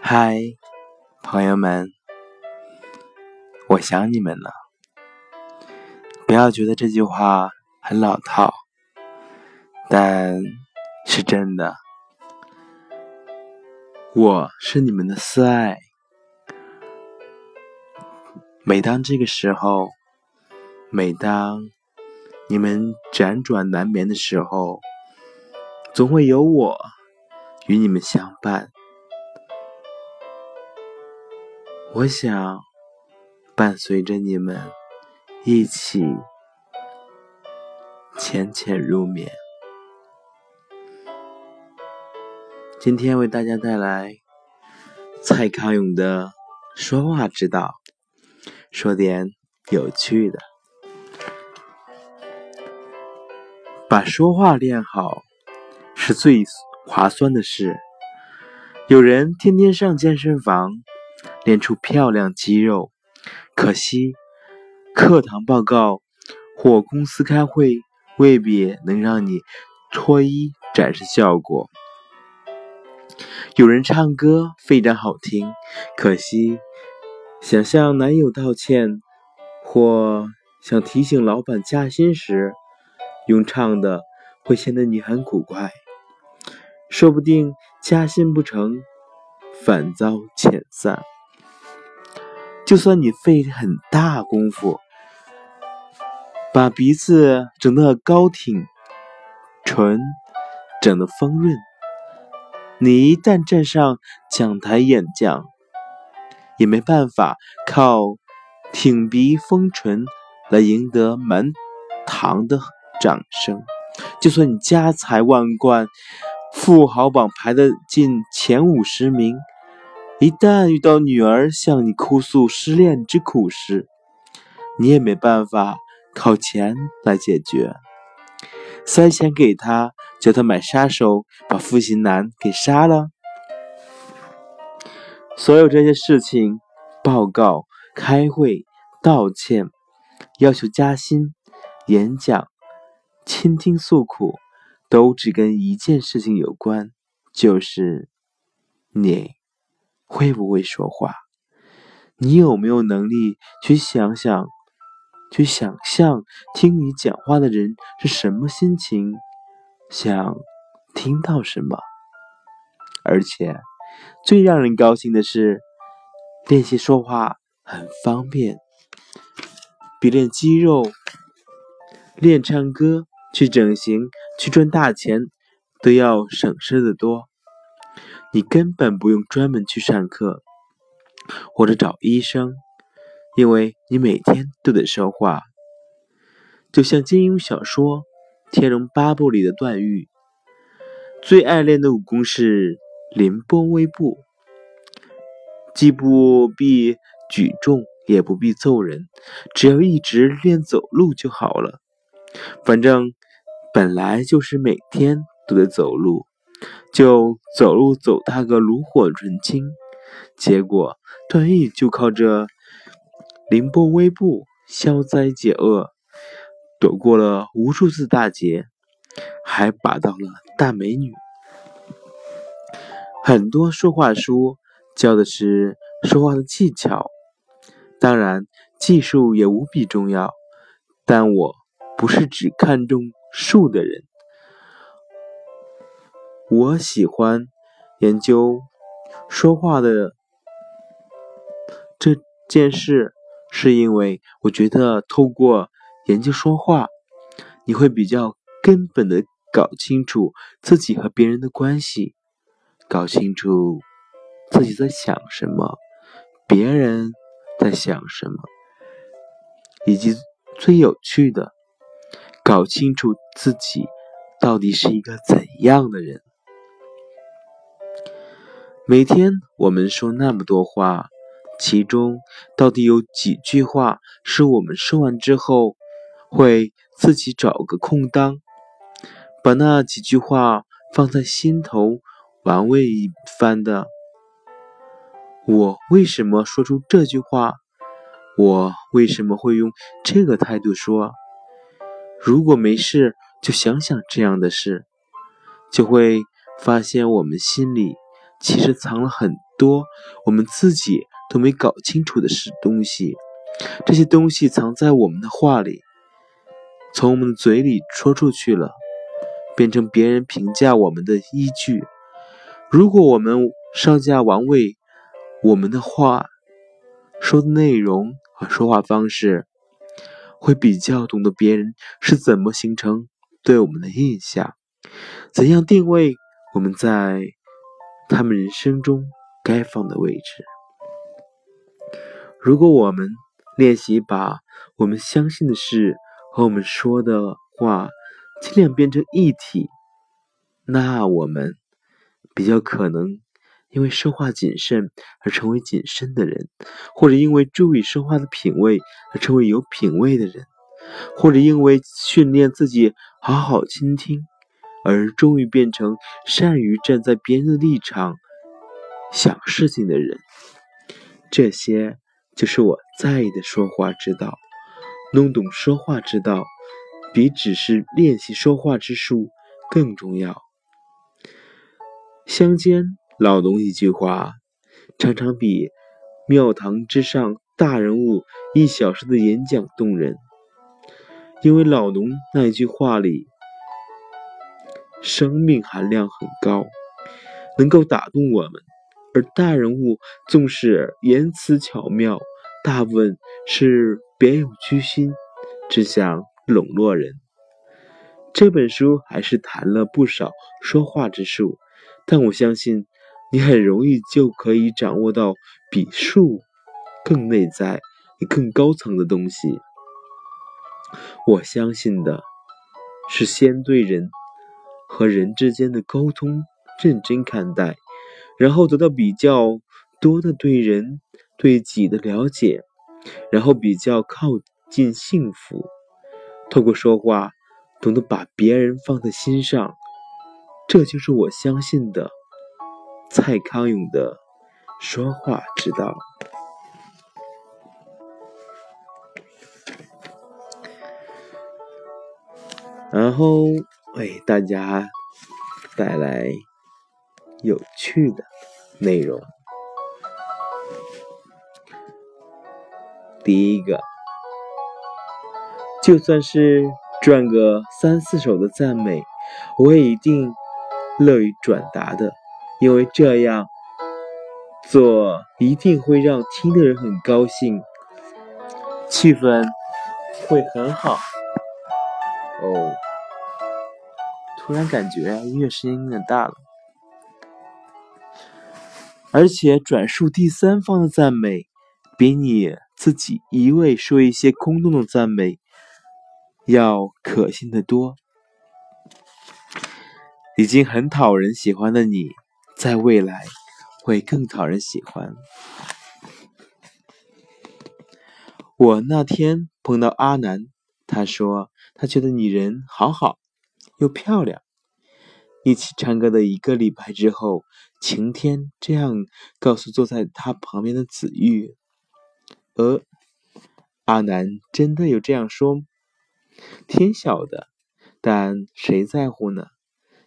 嗨，朋友们，我想你们了。不要觉得这句话很老套，但是真的。我是你们的四爱。每当这个时候，每当你们辗转难眠的时候，总会有我与你们相伴。我想伴随着你们一起浅浅入眠。今天为大家带来蔡康永的说话之道，说点有趣的。把说话练好最划算的事。有人天天上健身房。练出漂亮肌肉，可惜课堂报告或公司开会未必能让你脱衣展示效果。有人唱歌非常好听，可惜想向男友道歉或想提醒老板加薪时，用唱的会显得你很古怪，说不定加薪不成，反遭遣散。就算你费很大功夫，把鼻子整得高挺，唇整得丰润，你一旦站上讲台演讲，也没办法靠挺鼻丰唇来赢得满堂的掌声。就算你家财万贯，富豪榜排得进前五十名。一旦遇到女儿向你哭诉失恋之苦时，你也没办法靠钱来解决。塞钱给他，叫他买杀手，把负心男给杀了。所有这些事情，报告、开会、道歉、要求加薪、演讲、倾听诉苦，都只跟一件事情有关，就是你。会不会说话？你有没有能力去想想、去想象听你讲话的人是什么心情，想听到什么？而且最让人高兴的是，练习说话很方便，比练肌肉、练唱歌、去整形、去赚大钱都要省事的多。你根本不用专门去上课，或者找医生，因为你每天都得说话。就像金庸小说《天龙八部》里的段誉，最爱练的武功是凌波微步，既不必举重，也不必揍人，只要一直练走路就好了。反正本来就是每天都得走路。就走路走他个炉火纯青，结果段誉就靠着凌波微步消灾解厄，躲过了无数次大劫，还把到了大美女。很多说话书教的是说话的技巧，当然技术也无比重要，但我不是只看重树的人。我喜欢研究说话的这件事，是因为我觉得透过研究说话，你会比较根本的搞清楚自己和别人的关系，搞清楚自己在想什么，别人在想什么，以及最有趣的，搞清楚自己到底是一个怎样的人。每天我们说那么多话，其中到底有几句话是我们说完之后会自己找个空当，把那几句话放在心头玩味一番的？我为什么说出这句话？我为什么会用这个态度说？如果没事，就想想这样的事，就会发现我们心里其实藏了很多我们自己都没搞清楚的事东西。这些东西藏在我们的话里，从我们嘴里说出去了，变成别人评价我们的依据。如果我们稍加玩味我们的话说的内容和说话方式，会比较懂得别人是怎么形成对我们的印象，怎样定位我们在他们人生中该放的位置。如果我们练习把我们相信的事和我们说的话尽量变成一体，那我们比较可能因为说话谨慎而成为谨慎的人，或者因为注意说话的品味而成为有品味的人，或者因为训练自己好好倾听而终于变成善于站在别人的立场想事情的人。这些。就是我在意的说话之道，弄懂说话之道，比只是练习说话之术更重要。乡间老农一句话，常常比庙堂之上大人物一小时的演讲动人，因为老农那一句话里生命含量很高，能够打动我们；而大人物纵使言辞巧妙。大部分是别有居心，只想笼络人。这本书还是谈了不少说话之术，但我相信你很容易就可以掌握到比术更内在、更高层的东西。我相信的是，先对人和人之间的沟通认真看待，然后得到比较多的对人。对己的了解，然后比较靠近幸福。透过说话，懂得把别人放在心上，这就是我相信的蔡康永的说话之道。然后为大家带来有趣的内容。第一个，就算是赚个三四手的赞美，我也一定乐于转达的，因为这样做一定会让听的人很高兴，气氛会很好。哦，突然感觉音乐声音有点大了，而且转述第三方的赞美比你。自己一味说一些空洞的赞美，要可信的多。已经很讨人喜欢的你，在未来会更讨人喜欢。我那天碰到阿南，他说他觉得你人好好，又漂亮。一起唱歌的一个礼拜之后，晴天这样告诉坐在他旁边的子玉。呃，阿南真的有这样说？天晓得，但谁在乎呢？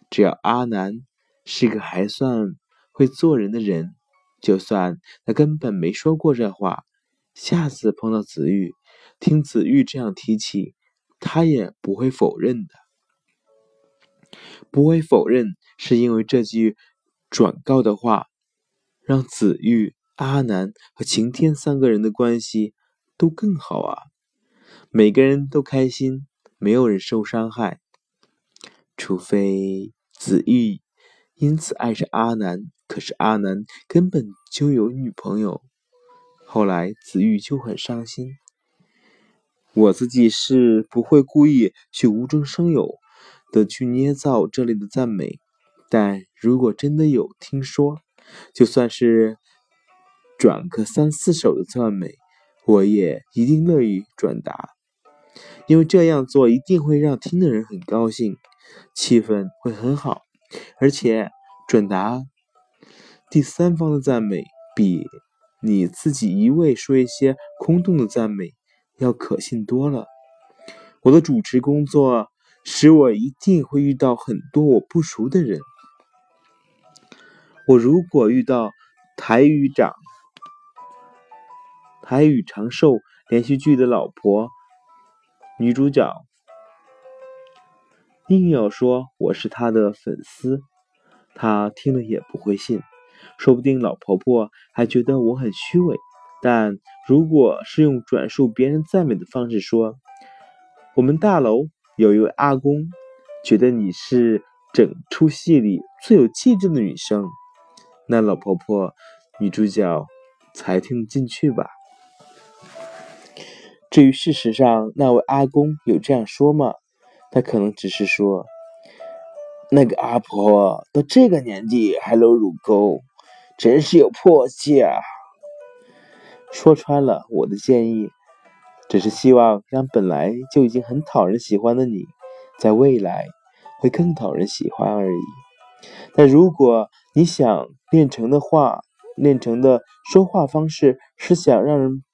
只要阿南是个还算会做人的人，就算他根本没说过这话，下次碰到子玉，听子玉这样提起，他也不会否认的。不会否认，是因为这句转告的话，让子玉。阿南和晴天三个人的关系都更好啊，每个人都开心，没有人受伤害。除非子玉因此爱上阿南，可是阿南根本就有女朋友，后来子玉就很伤心。我自己是不会故意去无中生有的去捏造这类的赞美，但如果真的有听说，就算是。转个三四首的赞美，我也一定乐意转达，因为这样做一定会让听的人很高兴，气氛会很好，而且转达第三方的赞美比你自己一味说一些空洞的赞美要可信多了。我的主持工作使我一定会遇到很多我不熟的人，我如果遇到台语长、台语长寿连续剧的老婆女主角，硬要说我是她的粉丝，她听了也不会信。说不定老婆婆还觉得我很虚伪。但如果是用转述别人赞美的方式说，我们大楼有一位阿公，觉得你是整出戏里最有气质的女生。那老婆婆，女主角才听得进去吧？至于事实上那位阿公有这样说吗？他可能只是说，那个阿婆都这个年纪还露乳沟，真是有破气啊！说穿了，我的建议只是希望让本来就已经很讨人喜欢的你，在未来会更讨人喜欢而已。但如果你想练成的话，练成的说话方式是想让人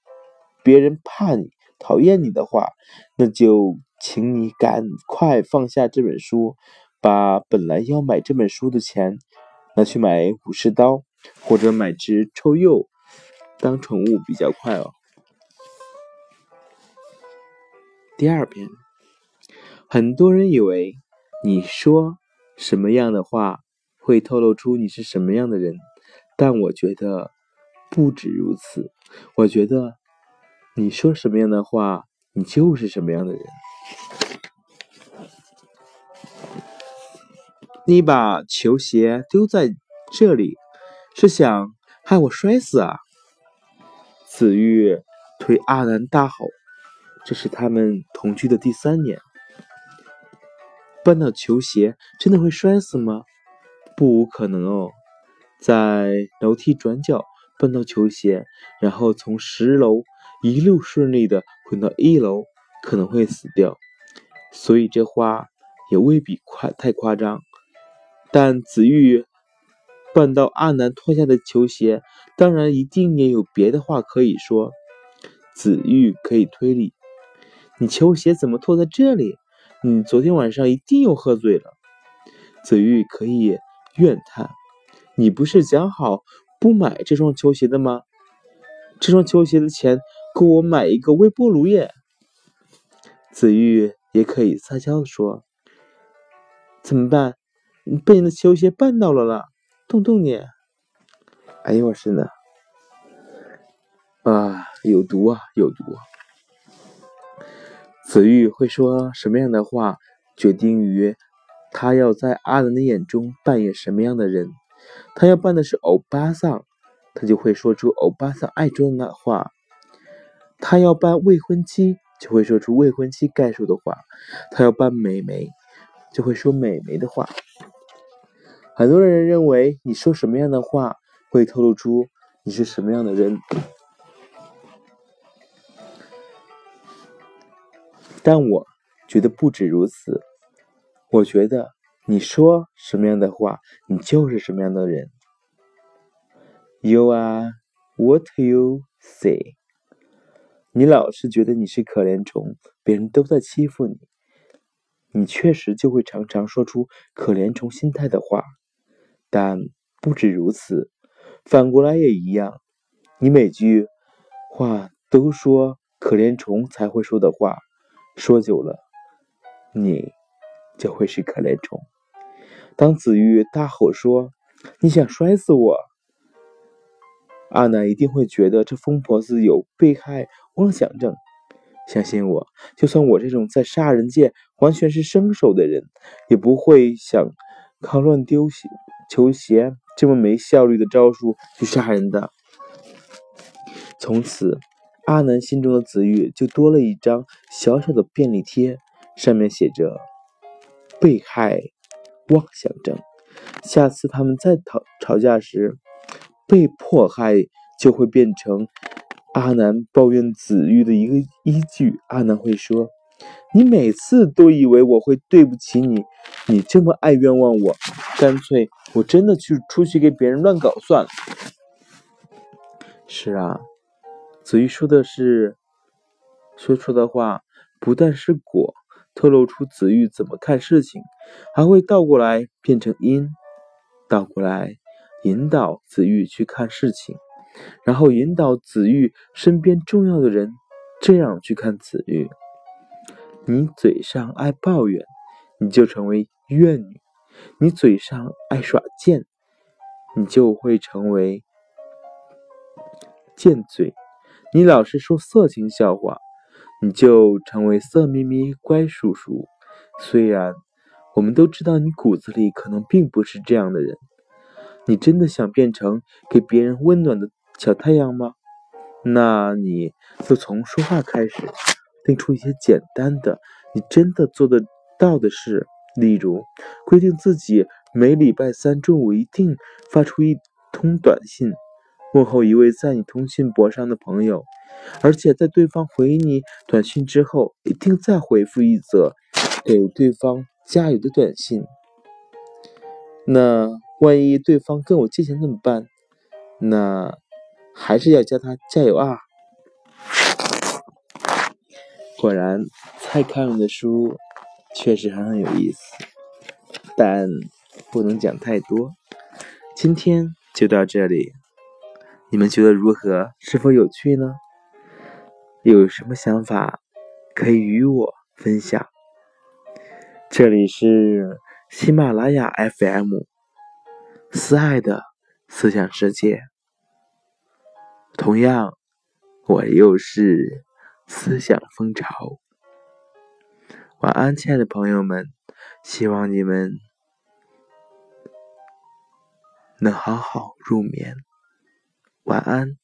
别人怕你、讨厌你的话，那就请你赶快放下这本书，把本来要买这本书的钱拿去买武士刀，或者买只臭鼬当宠物比较快哦。第二遍，很多人以为你说什么样的话。会透露出你是什么样的人，但我觉得不止如此。我觉得你说什么样的话，你就是什么样的人。你把球鞋丢在这里，是想害我摔死啊？子玉对阿南大吼：“这是他们同居的第三年，绊到球鞋真的会摔死吗？”不无可能哦，在楼梯转角绊到球鞋，然后从十楼一路顺利的滚到一楼，可能会死掉。所以这话也未必夸太夸张。但子玉绊到阿南脱下的球鞋，当然一定也有别的话可以说。子玉可以推理，你球鞋怎么脱在这里？你昨天晚上一定又喝醉了。子玉可以。怨叹：“你不是讲好不买这双球鞋的吗？这双球鞋的钱够我买一个微波炉耶。”子玉也可以撒娇的说：“怎么办？被你的球鞋绊到了啦，动动你！”哎呦我是呢，啊，有毒啊，有毒！子玉会说什么样的话，决定于。他要在阿南的眼中扮演什么样的人？他要扮的是欧巴桑，他就会说出欧巴桑爱说的那话；他要扮未婚妻，就会说出未婚妻该说的话；他要扮美眉，就会说美眉的话。很多人认为你说什么样的话会透露出你是什么样的人，但我觉得不止如此。我觉得你说什么样的话，你就是什么样的人。You are what you say。你老是觉得你是可怜虫，别人都在欺负你，你确实就会常常说出可怜虫心态的话。但不止如此，反过来也一样。你每句话都说可怜虫才会说的话，说久了，你。就会是可怜虫。当子玉大吼说：“你想摔死我！”阿南一定会觉得这疯婆子有被害妄想症。相信我，就算我这种在杀人界完全是生手的人，也不会想靠乱丢鞋、球鞋这么没效率的招数去杀人的。从此，阿南心中的子玉就多了一张小小的便利贴，上面写着。被害妄想症，下次他们再吵吵架时，被迫害就会变成阿南抱怨子玉的一个依据。阿南会说：“你每次都以为我会对不起你，你这么爱冤枉我，干脆我真的去出去给别人乱搞算了。”是啊，子玉说的是，说出的话不但是果。透露出子玉怎么看事情，还会倒过来变成因，倒过来引导子玉去看事情，然后引导子玉身边重要的人这样去看子玉。你嘴上爱抱怨，你就成为怨女；你嘴上爱耍贱，你就会成为贱嘴；你老是说色情笑话，你就成为色眯眯乖叔叔。虽然我们都知道你骨子里可能并不是这样的人，你真的想变成给别人温暖的小太阳吗？那你就从说话开始。定出一些简单的、你真的做得到的事，例如规定自己每礼拜三中午一定发出一通短信，问候一位在你通讯簿上的朋友，而且在对方回你短信之后，一定再回复一则给对方加油的短信。那万一对方跟我借钱怎么办？那还是要叫他加油啊！果然，蔡康永的书确实很有意思，但不能讲太多。今天就到这里，你们觉得如何？是否有趣呢？有什么想法可以与我分享？这里是喜马拉雅 FM，私爱的思想世界。同样，我又是。思想风潮，晚安，亲爱的朋友们，希望你们能好好入眠，晚安。